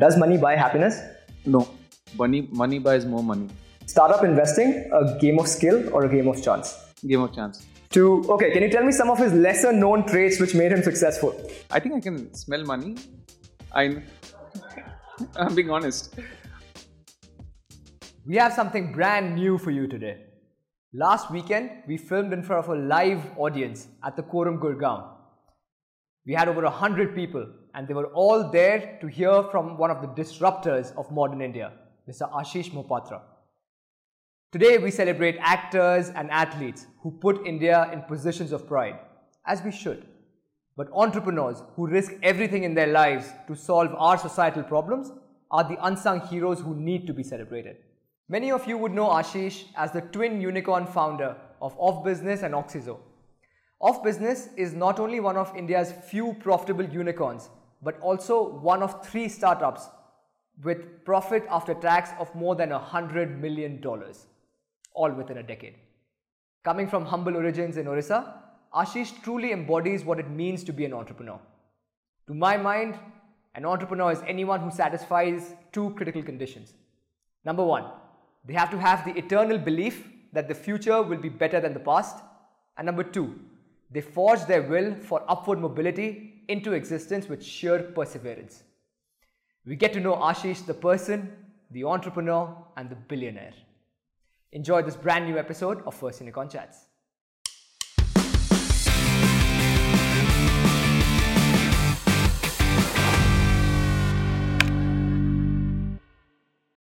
Does money buy happiness? No. Money, money buys more money. Startup investing, a game of skill or a game of chance? Game of chance. To okay, can you tell me some of his lesser known traits which made him successful? I think I can smell money. I, I'm being honest. We have something brand new for you today. Last weekend, we filmed in front of a live audience at the Quorum Gurgaon. We had over 100 people, and they were all there to hear from one of the disruptors of modern India, Mr. Ashish Mohapatra. Today, we celebrate actors and athletes who put India in positions of pride, as we should. But entrepreneurs who risk everything in their lives to solve our societal problems are the unsung heroes who need to be celebrated. Many of you would know Ashish as the twin unicorn founder of OfBusiness and Oxyzo. Off Business is not only one of India's few profitable unicorns, but also one of three startups with profit after tax of more than $100 million, all within a decade. Coming from humble origins in Orissa, Ashish truly embodies what it means to be an entrepreneur. To my mind, an entrepreneur is anyone who satisfies two critical conditions. Number one, they have to have the eternal belief that the future will be better than the past. And number two, they forge their will for upward mobility into existence with sheer perseverance. We get to know Ashish, the person, the entrepreneur, and the billionaire. Enjoy this brand new episode of First Unicorn Chats.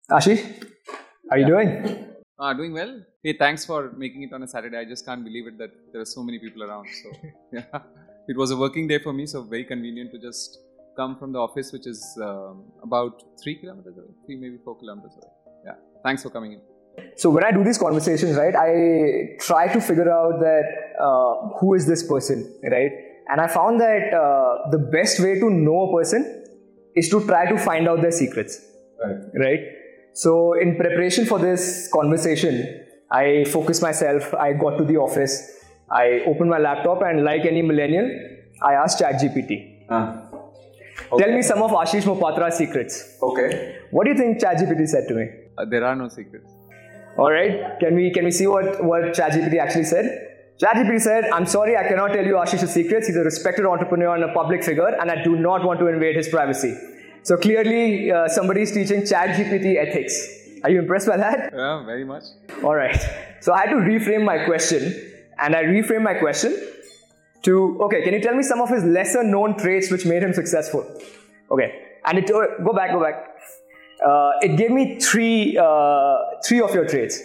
Ashish, how are you doing? Ah, doing well. Hey, thanks for making it on a Saturday. I just can't believe it that there are so many people around. So, yeah, it was a working day for me, so very convenient to just come from the office, which is um, about three kilometers away, three maybe four kilometers away. Yeah, thanks for coming in. So when I do these conversations, right, I try to figure out that uh, who is this person, right? And I found that uh, the best way to know a person is to try to find out their secrets, Right. right? So in preparation for this conversation, I focused myself. I got to the office. I opened my laptop and, like any millennial, I asked ChatGPT, Ah, "Tell me some of Ashish Mohapatra's secrets." okay. What do you think ChatGPT said to me? Uh, there are no secrets. All right, can we can we see what what ChatGPT actually said? ChatGPT said, "I'm sorry, I cannot tell you Ashish's secrets. He's a respected entrepreneur and a public figure, and I do not want to invade his privacy." So clearly, uh, somebody is teaching ChatGPT ethics. Are you impressed by that? Yeah, very much. All right. So I had to reframe my question, and I reframed my question to, okay, can you tell me some of his lesser known traits which made him successful? Okay, and it uh, go back, go back. Uh, it gave me three, uh, three of your traits.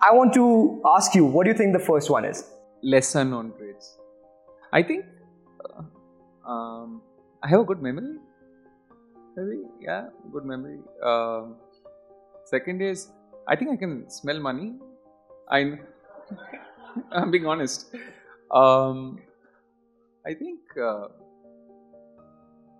I want to ask you, what do you think the first one is? Lesser known traits. I think uh, um, I have a good memory. Maybe, yeah, good memory. Um, second is, I think I can smell money. I, I'm being honest. Um, I think uh,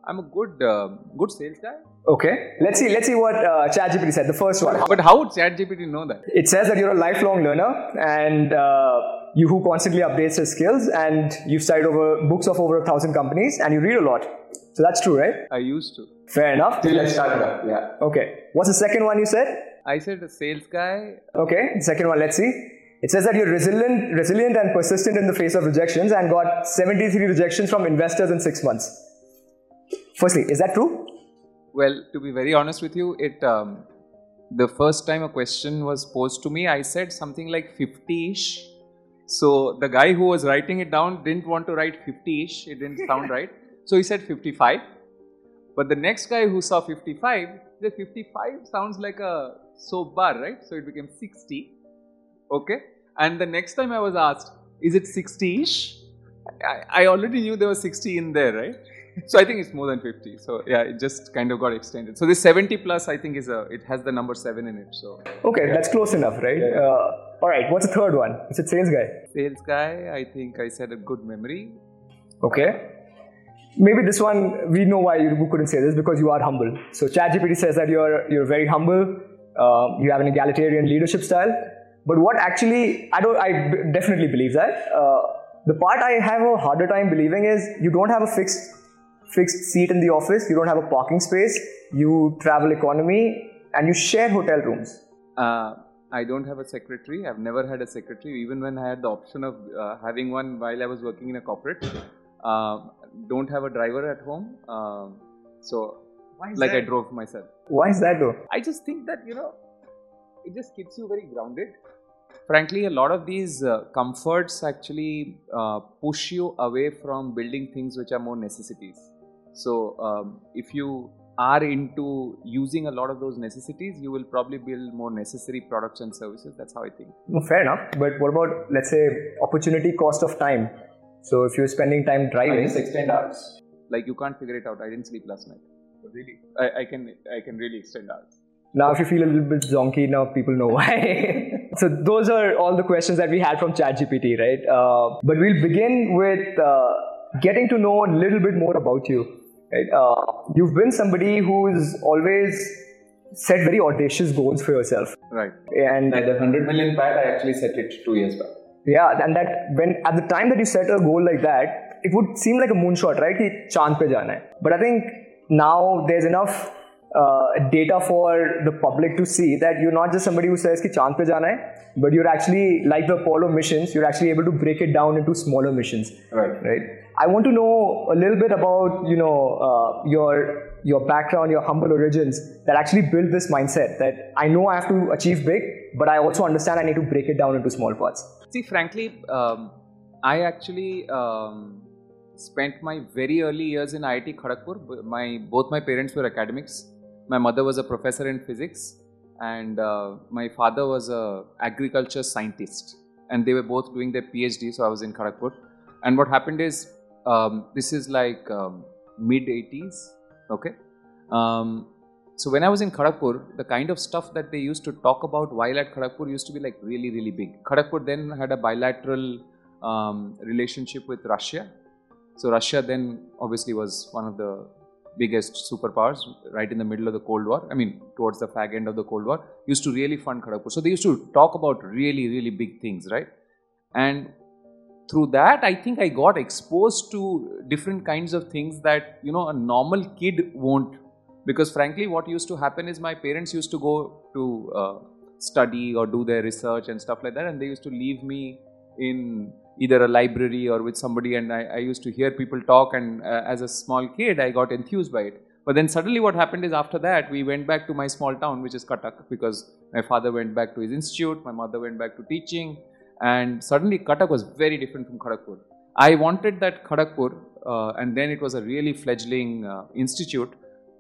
I'm a good, uh, good sales guy. Okay, let's see, let's see what uh, ChatGPT said. The first one. But how would ChatGPT know that? It says that you're a lifelong learner and uh, you who constantly updates your skills and you've studied over books of over a thousand companies and you read a lot. So that's true, right? I used to. Fair enough. Till I started up, yeah. Okay. What's the second one you said? I said a sales guy. Okay. The second one, let's see. It says that you're resilient, resilient and persistent in the face of rejections and got 73 rejections from investors in six months. Firstly, is that true? Well, to be very honest with you, it um, the first time a question was posed to me, I said something like 50-ish. So the guy who was writing it down didn't want to write 50-ish. It didn't sound right. So he said 55. But the next guy who saw 55, the 55 sounds like a soap bar, right? So it became 60. Okay. And the next time I was asked, is it 60-ish? I, I already knew there was 60 in there, right? So I think it's more than 50. So yeah, it just kind of got extended. So this 70 plus, I think, is a it has the number seven in it. So Okay, that's close enough, right? Uh, all right. What's the third one? It's a sales guy. sales guy, I think I said a good memory. Okay. Maybe this one we know why you couldn't say this because you are humble. So ChatGPT says that you're you're very humble. Uh, you have an egalitarian leadership style. But what actually I don't I b- definitely believe that. Uh, the part I have a harder time believing is you don't have a fixed fixed seat in the office, you don't have a parking space, you travel economy, and you share hotel rooms. Uh, I don't have a secretary. I've never had a secretary, even when I had the option of uh, having one while I was working in a corporate. Uh, don't have a driver at home. Um, so, like I drove myself. Why is that though? I just think that, you know, it just keeps you very grounded. Frankly, a lot of these uh, comforts actually uh, push you away from building things which are more necessities. So, um, if you are into using a lot of those necessities, you will probably build more necessary products and services. That's how I think. No, fair enough. But what about, let's say, opportunity cost of time? So if you're spending time driving, extend hours. Like you can't figure it out. I didn't sleep last night. Really? I, I can I can really extend hours. Now, if you feel a little bit zonky, now people know why. So those are all the questions that we had from ChatGPT, right? Uh, but we'll begin with uh, getting to know a little bit more about you. Right? Uh, you've been somebody who's always set very audacious goals for yourself. Right. And like the 100 million PAT, I actually set it two years back. Yeah, and that when at the time that you set a goal like that, it would seem like a moonshot, right? Ki chaand pe. But I think now there's enough uh, data for the public to see that you're not just somebody who says ki chand pe jana hai, but you're actually like the Apollo missions. You're actually able to break it down into smaller missions. Right. Right. I want to know a little bit about you know uh, your your background, your humble origins that actually built this mindset that I know I have to achieve big, but I also understand I need to break it down into small parts. See, frankly, um, I actually. Um spent my very early years in IIT Kharagpur. My both my parents were academics, my mother was a professor in physics, and uh, my father was a agriculture scientist. And they were both doing their PhD. So I was in Kharagpur. And what happened is, um, this is like um, mid 80s. Okay. Um, so when I was in Kharagpur, the kind of stuff that they used to talk about while at Kharagpur used to be like really, really big. Kharagpur then had a bilateral um, relationship with Russia. So Russia then obviously was one of the biggest superpowers right in the middle of the Cold War. I mean, towards the fag end of the Cold War, used to really fund Kharagpur. So they used to talk about really, really big things, right? And through that, I think I got exposed to different kinds of things that you know a normal kid won't. Because frankly, what used to happen is my parents used to go to uh, study or do their research and stuff like that, and they used to leave me in either a library or with somebody, and I, I used to hear people talk. And uh, as a small kid, I got enthused by it. But then suddenly, what happened is after that, we went back to my small town, which is Cuttack, because my father went back to his institute, my mother went back to teaching, and suddenly Cuttack was very different from Kharagpur. I wanted that Kharagpur, uh, and then it was a really fledgling uh, institute,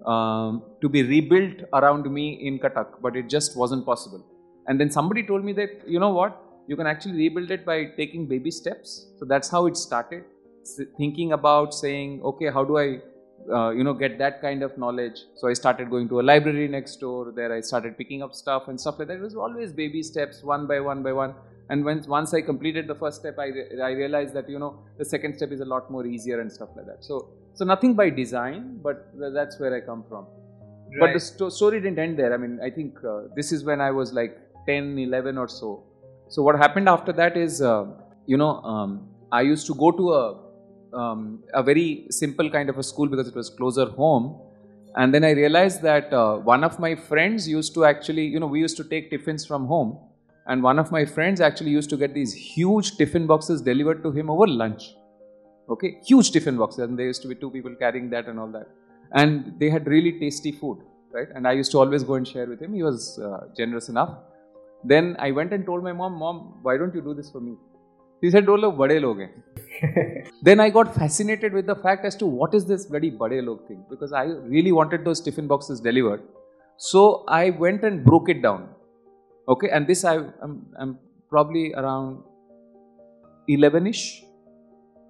um, to be rebuilt around me in Cuttack, but it just wasn't possible. And then somebody told me that, you know what, you can actually rebuild it by taking baby steps. So that's how it started. Thinking about saying, okay, how do I, uh, you know, get that kind of knowledge? So I started going to a library next door. There I started picking up stuff and stuff like that. It was always baby steps, one by one by one. And when once I completed the first step, I, re- I realized that you know the second step is a lot more easier and stuff like that. So so nothing by design, but that's where I come from. But the sto- story didn't end there. I mean, I think uh, this is when I was like 10, 11 or so. So what happened after that is, uh, you know, um, I used to go to a um, a very simple kind of a school because it was closer home. And then I realized that uh, one of my friends used to actually, you know, we used to take tiffins from home. And one of my friends actually used to get these huge tiffin boxes delivered to him over lunch. Okay, huge tiffin boxes. And there used to be two people carrying that and all that. And they had really tasty food, right? And I used to always go and share with him. He was uh, generous enough. Then I went and told my mom, Mom, why don't you do this for me? She said, Oh, look, bade log Then I got fascinated with the fact as to what is this bloody bade log thing because I really wanted those tiffin boxes delivered. So I went and broke it down. Okay, and this I, I'm, I'm probably around 11 ish.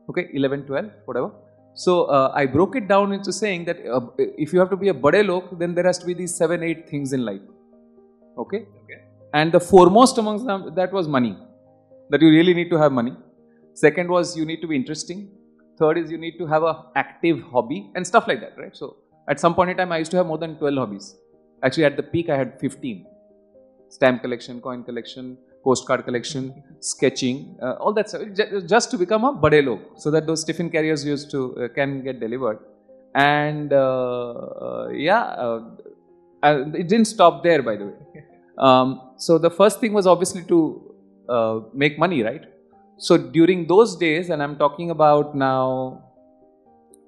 Okay, 11, 12, whatever. So uh, I broke it down into saying that uh, if you have to be a bade log, then there has to be these seven, eight things in life. Okay? Okay. And the foremost amongst them that was money. That you really need to have money. Second was you need to be interesting. Third is you need to have a active hobby and stuff like that, right? So at some point in time, I used to have more than 12 hobbies. Actually, at the peak, I had 15. Stamp collection, coin collection, postcard collection, sketching, uh, all that stuff, just to become a bade so that those tiffin carriers used to uh, can get delivered. and uh, uh, yeah, uh, it didn't stop there, by the way. Um, so the first thing was obviously to uh, make money, right? So during those days, and I'm talking about now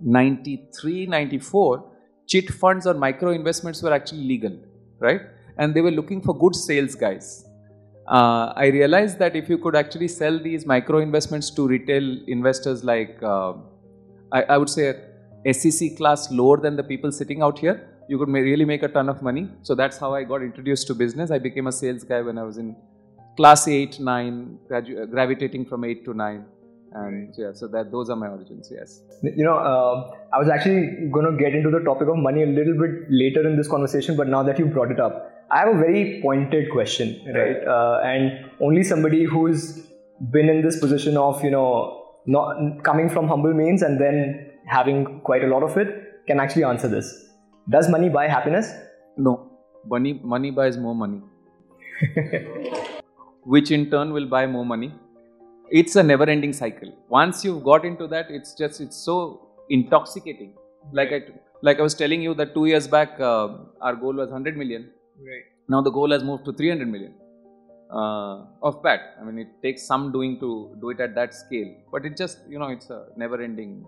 93, 94, chit funds or micro investments were actually legal, right? And they were looking for good sales guys. Uh, I realized that if you could actually sell these micro investments to retail investors like, uh, I, I, would say, SEC class lower than the people sitting out here, you could really make a ton of money. So that's how I got introduced to business. I became a sales guy when I was in class 8, 9, gradu- gravitating from 8 to 9 and yeah so that those are my origins yes. You know uh, i was actually going to get into the topic of money a little bit later in this conversation but now that you brought it up i have a very pointed question right. Uh, and only somebody who's been in this position of you know not coming from humble means and then having quite a lot of it can actually answer this does money buy happiness? No. Money money buys more money. Which in turn will buy more money. It's a never ending cycle. Once you've got into that it's just it's so intoxicating. Like i like i was telling you that 2 years back uh, our goal was 100 million. Right. Now the goal has moved to 300 million. Uh, of pat i mean it takes some doing to do it at that scale. But it just you know it's a never ending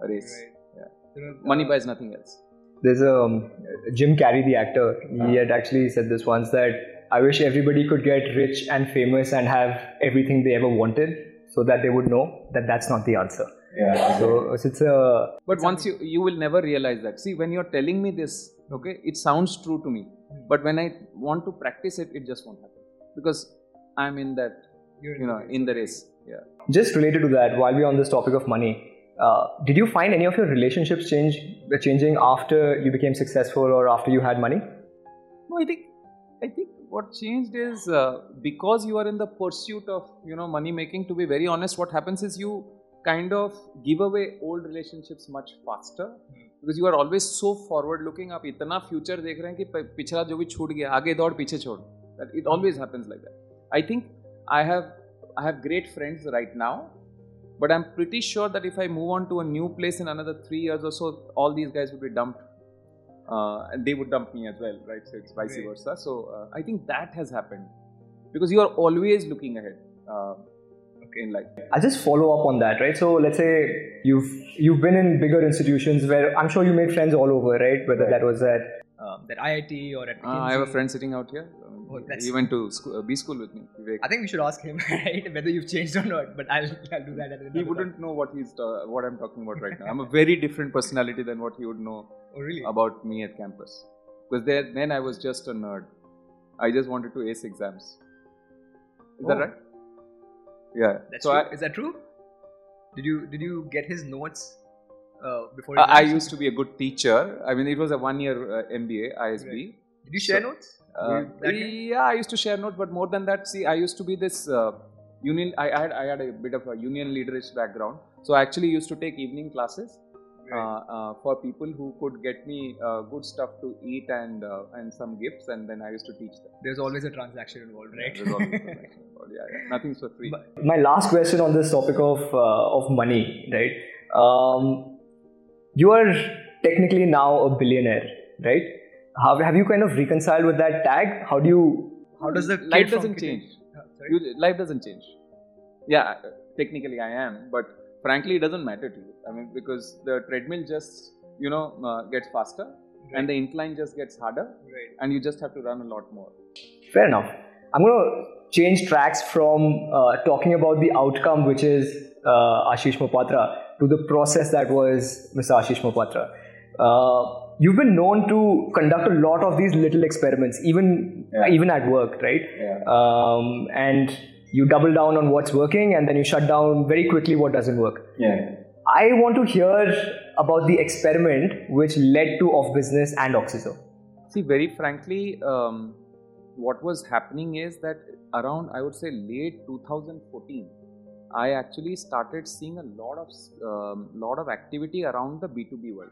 race. Right. yeah. Money uh, buys nothing else there's a um, jim carrey the actor he uh-huh. had actually said this once that I wish everybody could get rich and famous and have everything they ever wanted so that they would know that that's not the answer. Yeah. So it's a. But once you you will never realize that. See, when you're telling me this, okay, it sounds true to me. But when I want to practice it, it just won't happen because I'm in that, you're you know, in the race. Yeah. Just related to that, while we're on this topic of money, uh, did you find any of your relationships change changing after you became successful or after you had money? No, I think I think what changed is uh, because you are in the pursuit of you know money making to be very honest what happens is you kind of give away old relationships much faster because you are always so forward looking आप इतना future देख रहे हैं कि पिछला जो भी छूट गया आगे दौड़ पीछे छोड़ that it always happens like that I think I have I have great friends right now but I'm pretty sure that if I move on to a new place in another three years or so all these guys would be dumped uh, and they would dump me as well, right? So it's vice right. versa. So uh, I think that has happened because you are always looking ahead. Uh, in life. I'll just follow up on that, right? So let's say you've you've been in bigger institutions where I'm sure you made friends all over, right? Whether right. that was at um, that IIT or at uh, I have a friend sitting out here. Oh, he went to school, uh, B school with me. Vivek. I think we should ask him, right, whether you've changed or not. But I'll, I'll do that. At he wouldn't time. know what he's uh, what I'm talking about right now. I'm a very different personality than what he would know oh, really? about me at campus. Because there, then I was just a nerd. I just wanted to ace exams. Is oh. that right? Yeah. That's so true. I, is that true? Did you did you get his notes uh, before? I used to be a good teacher. I mean, it was a one-year uh, MBA ISB. Right. Did you share so, notes? Uh, yeah, I used to share notes, but more than that, see, I used to be this uh, union. I, I, had I had a bit of a union leadership background, so I actually used to take evening classes. Right. Uh, uh, for people who could get me uh, good stuff to eat and uh, and some gifts, and then I used to teach them. There's always a transaction involved, right? Yeah, there's always a transaction involved. Yeah, yeah. nothing's for free. My last question on this topic of of money, right? Um, you are technically now a billionaire, right? How have you kind of reconciled with that tag? How do you? How does the life doesn't change? You, life doesn't change. Yeah, technically I am, but frankly, it doesn't matter to you. I mean, because the treadmill just you know uh, gets faster, right. and the incline just gets harder, right. and you just have to run a lot more. Fair enough. I'm gonna change tracks from uh, talking about the outcome, which is uh, Ashish Mohapatra, to the process that was Mr. Ashish Mohapatra. Uh, you've been known to conduct a lot of these little experiments, even yeah. even at work, right? Yeah. Um, and you double down on what's working, and then you shut down very quickly what doesn't work. Yeah. I want to hear about the experiment which led to OfBusiness and Oxyzo. See, very frankly, um, what was happening is that around I would say late 2014, I actually started seeing a lot of um, lot of activity around the B2B world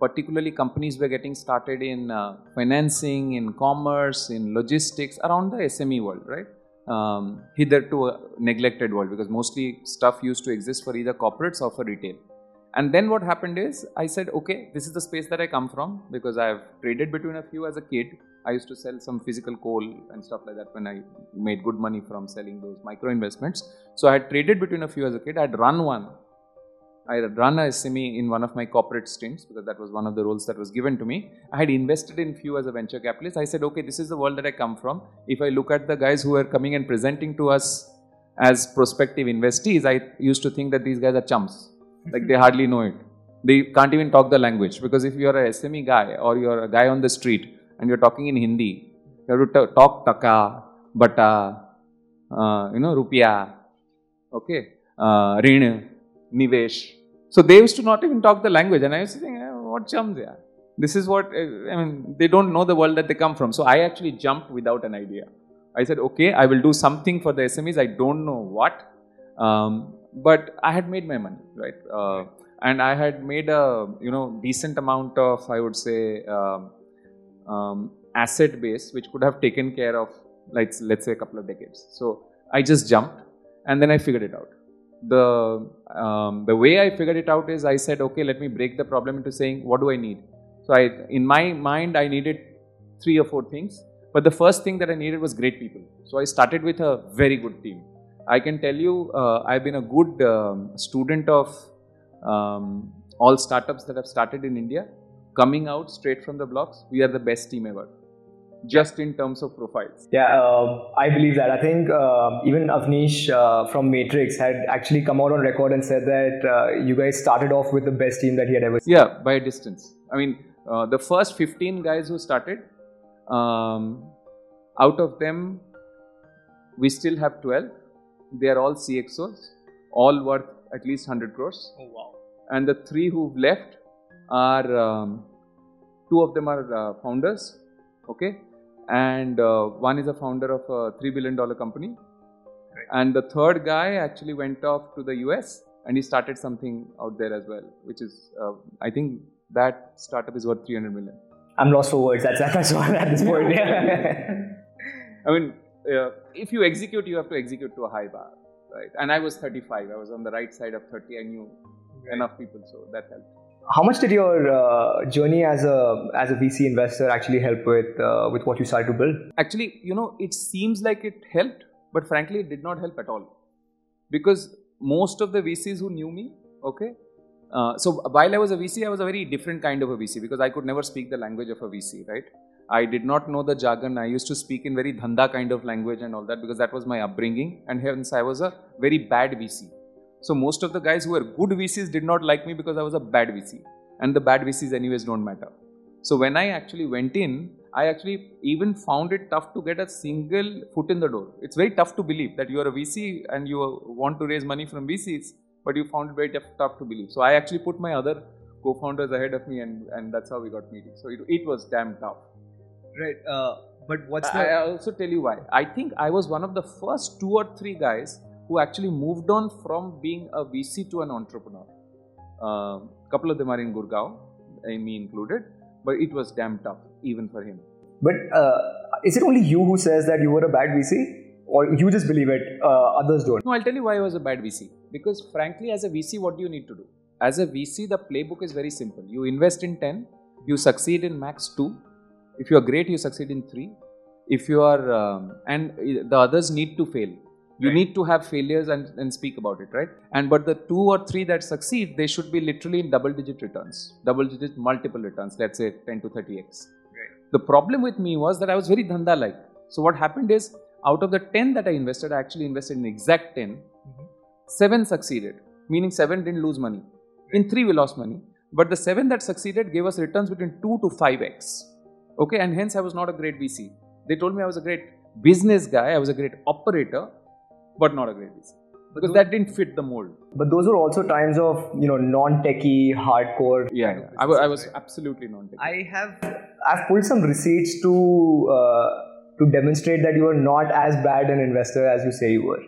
particularly companies were getting started in uh, financing, in commerce, in logistics, around the SME world, right? Um, hitherto neglected world because mostly stuff used to exist for either corporates or for retail. And then what happened is I said, okay, this is the space that I come from because I've traded between a few as a kid. I used to sell some physical coal and stuff like that when I made good money from selling those micro investments. So I had traded between a few as a kid. I had run one. I had run a SME in one of my corporate stints because that was one of the roles that was given to me. I had invested in few as a venture capitalist. I said, okay, this is the world that I come from. If I look at the guys who are coming and presenting to us as prospective investees, I used to think that these guys are chumps. Like they hardly know it. They can't even talk the language because if you're a SME guy or you're a guy on the street and you're talking in Hindi, you have to talk taka, bata, uh, you know, rupiah, okay, uh, rin, nivesh. So they used to not even talk the language, and I used to think, eh, what chums they are. This is what eh, I mean. They don't know the world that they come from. So I actually jumped without an idea. I said, okay, I will do something for the SMEs. I don't know what, um, but I had made my money, right? Uh, and I had made a you know decent amount of, I would say, um, um, asset base which could have taken care of, like let's say, a couple of decades. So I just jumped, and then I figured it out the um, the way I figured it out is I said, okay, let me break the problem into saying, what do I need? So I, in my mind, I needed three or four things. But the first thing that I needed was great people. So I started with a very good team. I can tell you, uh, I've been a good um, student of um, all startups that have started in India. Coming out straight from the blocks, we are the best team ever just in terms of profiles. Yeah, uh, I believe that. I think uh, even Avnish uh, from Matrix had actually come out on record and said that uh, you guys started off with the best team that he had ever seen. Yeah, by a distance. I mean, uh, the first 15 guys who started, um, out of them, we still have 12. They are all CXOs, all worth at least 100 crores. Oh, wow. And the three who've left are, um, two of them are uh, founders, okay? And uh, one is a founder of a $3 billion company. Right. And the third guy actually went off to the US and he started something out there as well, which is, uh, I think that startup is worth 300 million. I'm lost for words. That's, that's all at this point. I mean, uh, if you execute, you have to execute to a high bar, right? And I was 35. I was on the right side of 30. I knew right. enough people, so that helped how much did your uh, journey as a as a VC investor actually help with uh, with what you started to build? Actually, you know, it seems like it helped, but frankly, it did not help at all, because most of the VCs who knew me, okay. Uh, so while I was a VC, I was a very different kind of a VC because I could never speak the language of a VC, right? I did not know the jargon. I used to speak in very dhanda kind of language and all that because that was my upbringing, and hence I was a very bad VC so most of the guys who were good VCs did not like me because I was a bad VC. And the bad VCs anyways don't matter. So when I actually went in, I actually even found it tough to get a single foot in the door. It's very tough to believe that you are a VC and you want to raise money from VCs, but you found it very tough, tough to believe. So I actually put my other co-founders ahead of me, and, and that's how we got meeting. So it, it was damn tough. Right. Uh, but what's the? I, I also tell you why. I think I was one of the first two or three guys who actually moved on from being a VC to an entrepreneur. A uh, couple of them are in Gurgaon, me included, but it was damn tough even for him. But uh, is it only you who says that you were a bad VC? Or you just believe it, uh, others don't? No, I'll tell you why I was a bad VC. Because frankly, as a VC, what do you need to do? As a VC, the playbook is very simple. You invest in 10, you succeed in max 2. If you are great, you succeed in 3. If you are, um, and the others need to fail you right. need to have failures and, and speak about it right and but the two or three that succeed they should be literally in double digit returns double digit multiple returns let's say 10 to 30x right. the problem with me was that i was very dhanda like so what happened is out of the 10 that i invested i actually invested in exact 10 mm-hmm. 7 succeeded meaning 7 didn't lose money right. in 3 we lost money but the 7 that succeeded gave us returns between 2 to 5x okay and hence i was not a great vc they told me i was a great business guy i was a great operator but not a great VC because that didn't fit the mold. But those were also times of you know non-techie, hardcore. Yeah, yeah. I, w- I was absolutely non-techie. I have I've pulled some receipts to uh, to demonstrate that you are not as bad an investor as you say you were.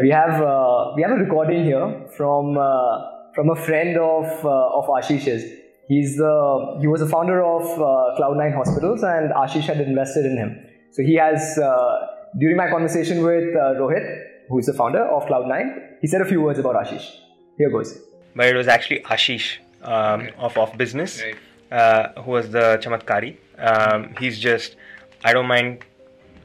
We have uh, we have a recording here from uh, from a friend of uh, of Ashish's. He's the he was a founder of uh, Cloud9 Hospitals, and Ashish had invested in him. So he has uh, during my conversation with Rohit who is the founder of Cloud9, he said a few words about Ashish. Here goes. but it was actually Ashish um, of OfBusiness, Right. uh, who was the Chamatkari. Um, he's just, I don't mind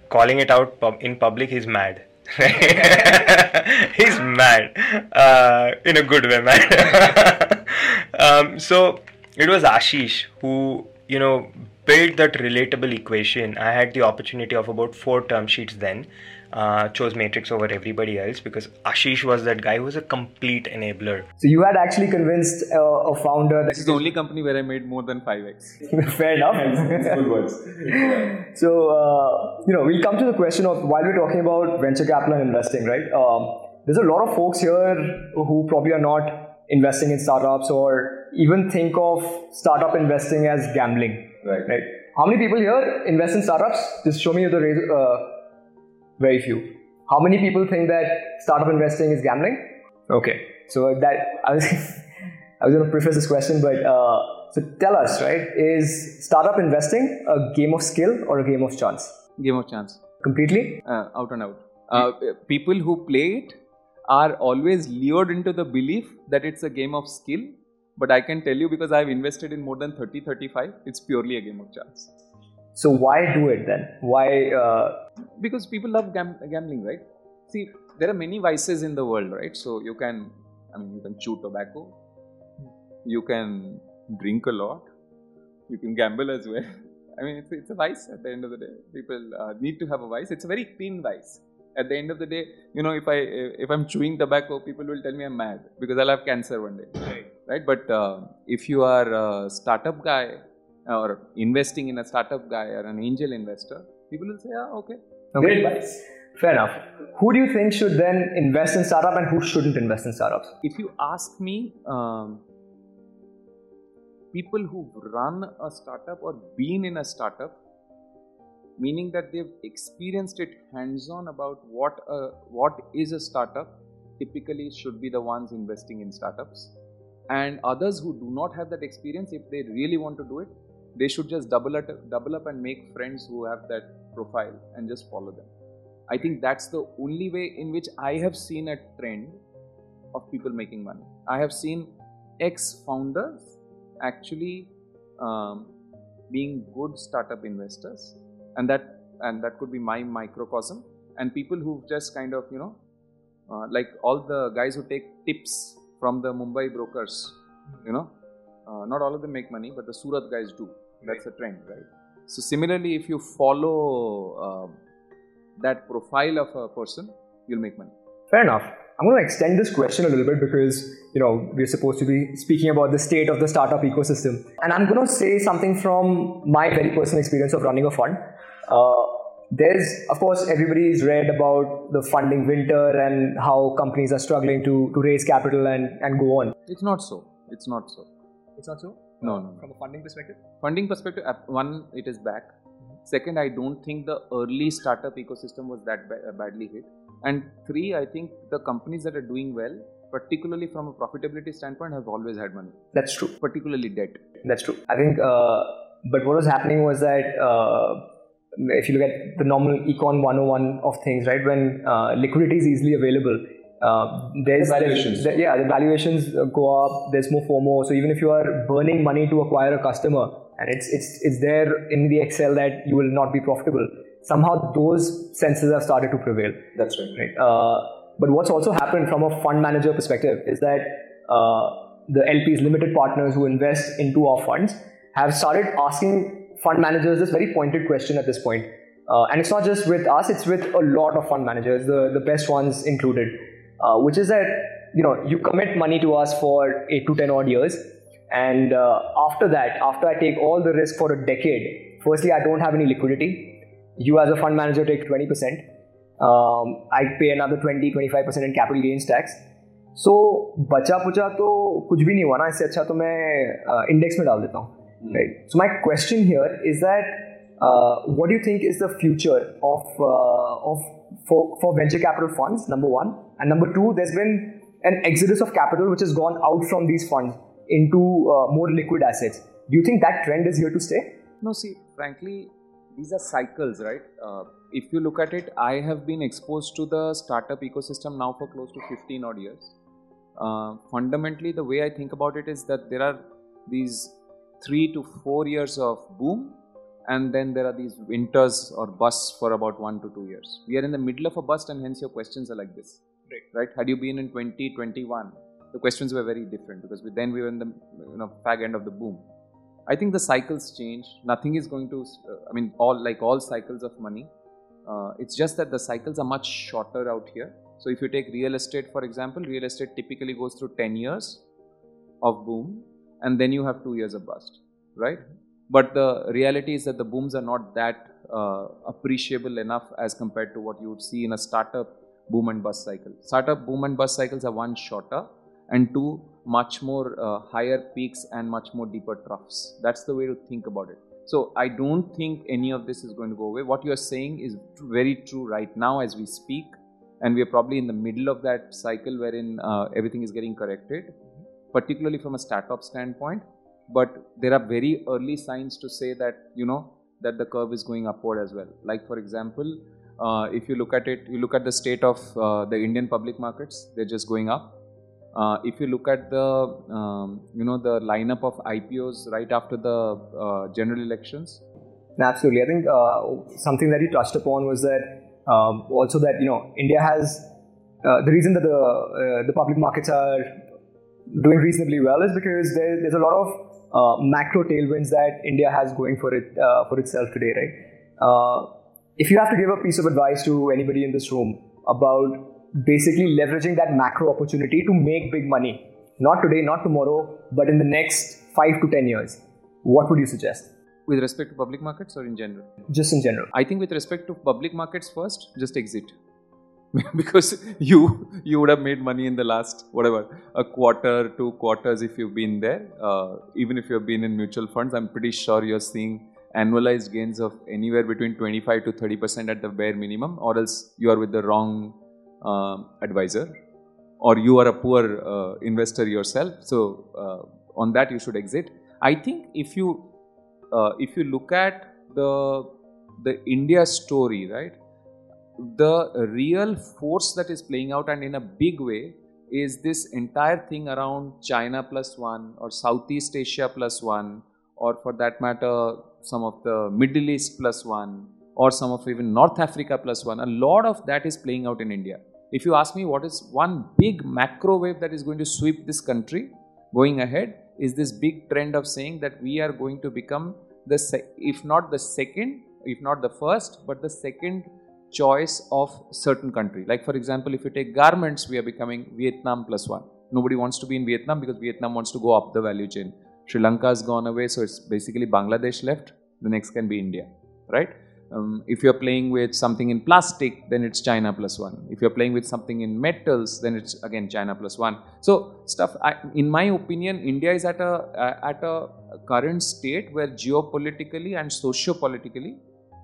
calling it out pub- in public, he's mad. he's mad uh, in a good way, man. um, so it was Ashish who, you know, built that relatable equation. I had the opportunity of about four term sheets then. Uh, chose Matrix over everybody else because Ashish was that guy who was a complete enabler. So you had actually convinced uh, a founder This is the only company where I made more than 5x. fair enough. Good words. So, uh, you know, we'll come to the question of while we're talking about venture capital and investing, right? Um, there's a lot of folks here who probably are not investing in startups or even think of startup investing as gambling, Right. right? How many people here invest in startups? Just show me the raise, uh, very few. How many people think that startup investing is gambling? Okay, so that I was I was going to preface this question, but uh, so tell us, right? Is startup investing a game of skill or a game of chance? Game of chance. Completely. uh, out and out. Uh, people who play it are always lured into the belief that it's a game of skill. But I can tell you because I've invested in more than 30, 35, it's purely a game of chance. So why do it then? Why? Uh, Because people love gam- gambling, right? See, there are many vices in the world, right? So you can, I mean, you can chew tobacco, you can drink a lot, you can gamble as well. I mean, it's, it's a vice at the end of the day. People uh, need to have a vice. It's a very clean vice. At the end of the day, you know, if I if I'm chewing tobacco, people will tell me I'm mad because I'll have cancer one day, right? Right? But uh, if you are a startup guy or investing in a startup guy or an angel investor, people will say, ah, okay, okay. Fair enough. Who do you think should then invest in startup and who shouldn't invest in startups? if you ask me, um, people who've run a startup or been in a startup, meaning that they've experienced it hands-on about what a, what is a startup, typically should be the ones investing in startups. And others who do not have that experience, if they really want to do it, they should just double up, double up and make friends who have that profile and just follow them. I think that's the only way in which I have seen a trend of people making money. I have seen ex founders actually um, being good startup investors, and that and that could be my microcosm. And people who just kind of you know, uh, like all the guys who take tips from the Mumbai brokers, you know, uh, not all of them make money, but the Surat guys do. That's a trend, right? So similarly, if you follow um that profile of a person, you'll make money. Fair enough. I'm going to extend this question a little bit because you know we're supposed to be speaking about the state of the startup ecosystem, and I'm going to say something from my very personal experience of running a fund. Uh, there's, of course, everybody's read about the funding winter and how companies are struggling to, to raise capital and, and go on. It's not so. It's not so. It's not so. No, no, no. From a funding perspective. Funding perspective, uh, one, it is back. Second, I don't think the early startup ecosystem was that ba- uh, badly hit. And three, I think the companies that are doing well, particularly from a profitability standpoint, have always had money, That's true. particularly debt. That's true. I think, uh, but what was happening was that uh, if you look at the normal econ 101 of things, right, when uh, liquidity is easily available, uh, there's The valuations. yeah, the valuations uh, go up. There's more FOMO. So even if you are burning money to acquire a customer, and it's it's it's there in the Excel that you will not be profitable, somehow those senses have started to prevail That's right. right? Uh, but what's also happened from a fund manager perspective is that uh, the LPs, limited partners who invest into our funds, have started asking fund managers this very pointed question at this point. Uh, and it's not just with us; it's with a lot of fund managers, the the best ones included, uh, which is that you know you commit money to us for eight to ten odd years, and uh, after that, after I take all the risk for a decade, firstly I don't have any liquidity. You as a fund manager take twenty percent um, I pay another 20 25% in capital gains tax. So बचा पुचा तो कुछ भी नहीं हुआ ना इससे अच्छा तो मैं इंडेक्स में डाल देता हूँ right so my question here is that what do you think is the future of of for for venture capital funds number 1 and number 2 there's been an exodus of capital which has gone out from these funds into uh, more liquid assets do you think that trend is here to stay No, see, frankly, these are cycles, right? Uh, if you look at it, I have been exposed to the startup ecosystem now for close to 15 odd years. uh, fundamentally, the way I think about it is that there are these three to four years of boom, and then there are these winters or busts for about one to two years. We are in the middle of a bust, and hence your questions are like this. Right. Right? Had you been in 2021, the questions were very different because then we were in the you know fag end of the boom. I think the cycles change. Nothing is going to. Uh, I mean, all like all cycles of money. Uh, it's just that the cycles are much shorter out here. So if you take real estate, for example, real estate typically goes through 10 years of boom, and then you have two years of bust, right? But the reality is that the booms are not that uh, appreciable enough as compared to what you would see in a startup boom and bust cycle. Startup boom and bust cycles are one shorter, and two much more uh, higher peaks and much more deeper troughs. That's the way to think about it. So I don't think any of this is going to go away. What you are saying is very true right now as we speak, and we are probably in the middle of that cycle wherein uh, everything is getting corrected, particularly from a startup standpoint. But there are very early signs to say that you know that the curve is going upward as well. Like for example, uh, if you look at it, you look at the state of uh, the Indian public markets; they're just going up uh, if you look at the um, you know the lineup of IPOs right after the uh, general elections. Absolutely, I think uh, something that you touched upon was that um, also that you know India has uh, the reason that the the public markets are doing reasonably well is because there, there's a lot of macro tailwinds that India has going for it for itself today, right? If you have to give a piece of advice to anybody in this room about basically leveraging that macro opportunity to make big money. Not today, not tomorrow, but in the next five to 10 years. What would you suggest? With respect to public markets or in general? Just in general. I think with respect to public markets first, just exit. because you you would have made money in the last whatever a quarter two quarters if you've been there uh, even if you've been in mutual funds i'm pretty sure you're seeing annualized gains of anywhere between 25 to 30 percent at the bare minimum or else you are with the wrong uh, advisor or you are a poor uh, investor yourself. So uh, on that you should exit. I think if you if you look at the the india story right the real force that is playing out and in a big way is this entire thing around China plus one or Southeast Asia plus one or for that matter some of the Middle East plus one or some of even North Africa plus one. A lot of that is playing out in India. If you ask me what is one big macro wave that is going to sweep this country going ahead is this big trend of saying that we are going to become the if not the second if not the first but the second choice of certain country. Like for example if you take garments we are becoming vietnam plus one. Nobody wants to be in vietnam because vietnam wants to go up the value chain sri lanka has gone away so it's basically bangladesh left the next can be india right um, if you're playing with something in plastic, then it's China plus one. If you're playing with something in metals, then it's again China plus one. So stuff. I, in my opinion, India is at a uh, at a current state where geopolitically and socio-politically,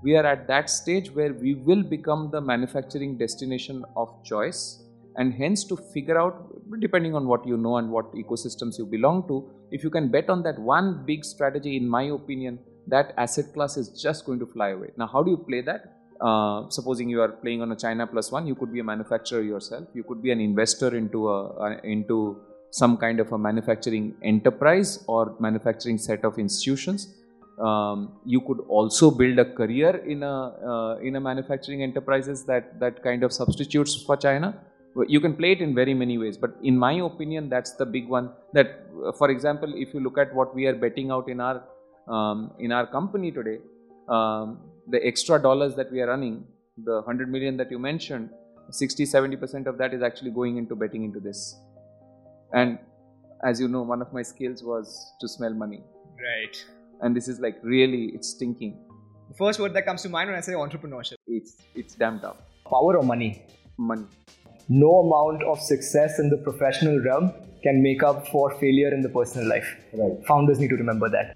we are at that stage where we will become the manufacturing destination of choice, and hence to figure out, depending on what you know and what ecosystems you belong to, if you can bet on that one big strategy, in my opinion that asset class is just going to fly away. Now, how do you play that? Uh, supposing you are playing on a China plus one, you could be a manufacturer yourself. You could be an investor into a, a into some kind of a manufacturing enterprise or manufacturing set of institutions. Um, you could also build a career in a uh, in a manufacturing enterprises that that kind of substitutes for China. You can play it in very many ways, but in my opinion, that's the big one. That, uh, for example, if you look at what we are betting out in our um, in our company today, um, the extra dollars that we are running, the 100 million that you mentioned, 60 70% of that is actually going into betting into this. And as you know, one of my skills was to smell money. Right. And this is like really, it's stinking. The first word that comes to mind when I say entrepreneurship. It's it's damn tough. Power or money? Money. No amount of success in the professional realm can make up for failure in the personal life. Right. Founders need to remember that.